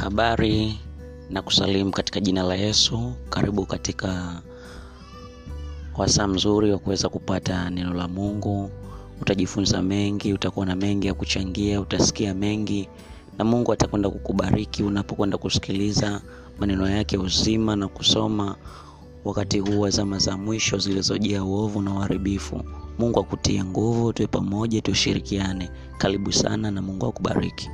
Habari na kusalimu katika jina la Yesu. Karibu katika wasaa mzuri wa kuweza kupata neno la Mungu. Utajifunza mengi, utakuwa na mengi ya kuchangia, utasikia mengi na Mungu atakwenda kukubariki unapokwenda kusikiliza maneno yake uzima na kusoma wakati huu wa zama za mwisho zilizojaa uovu na uharibifu. Mungu akutie nguvu, tuwe pamoja, tushirikiane. Karibu sana na Mungu akubariki.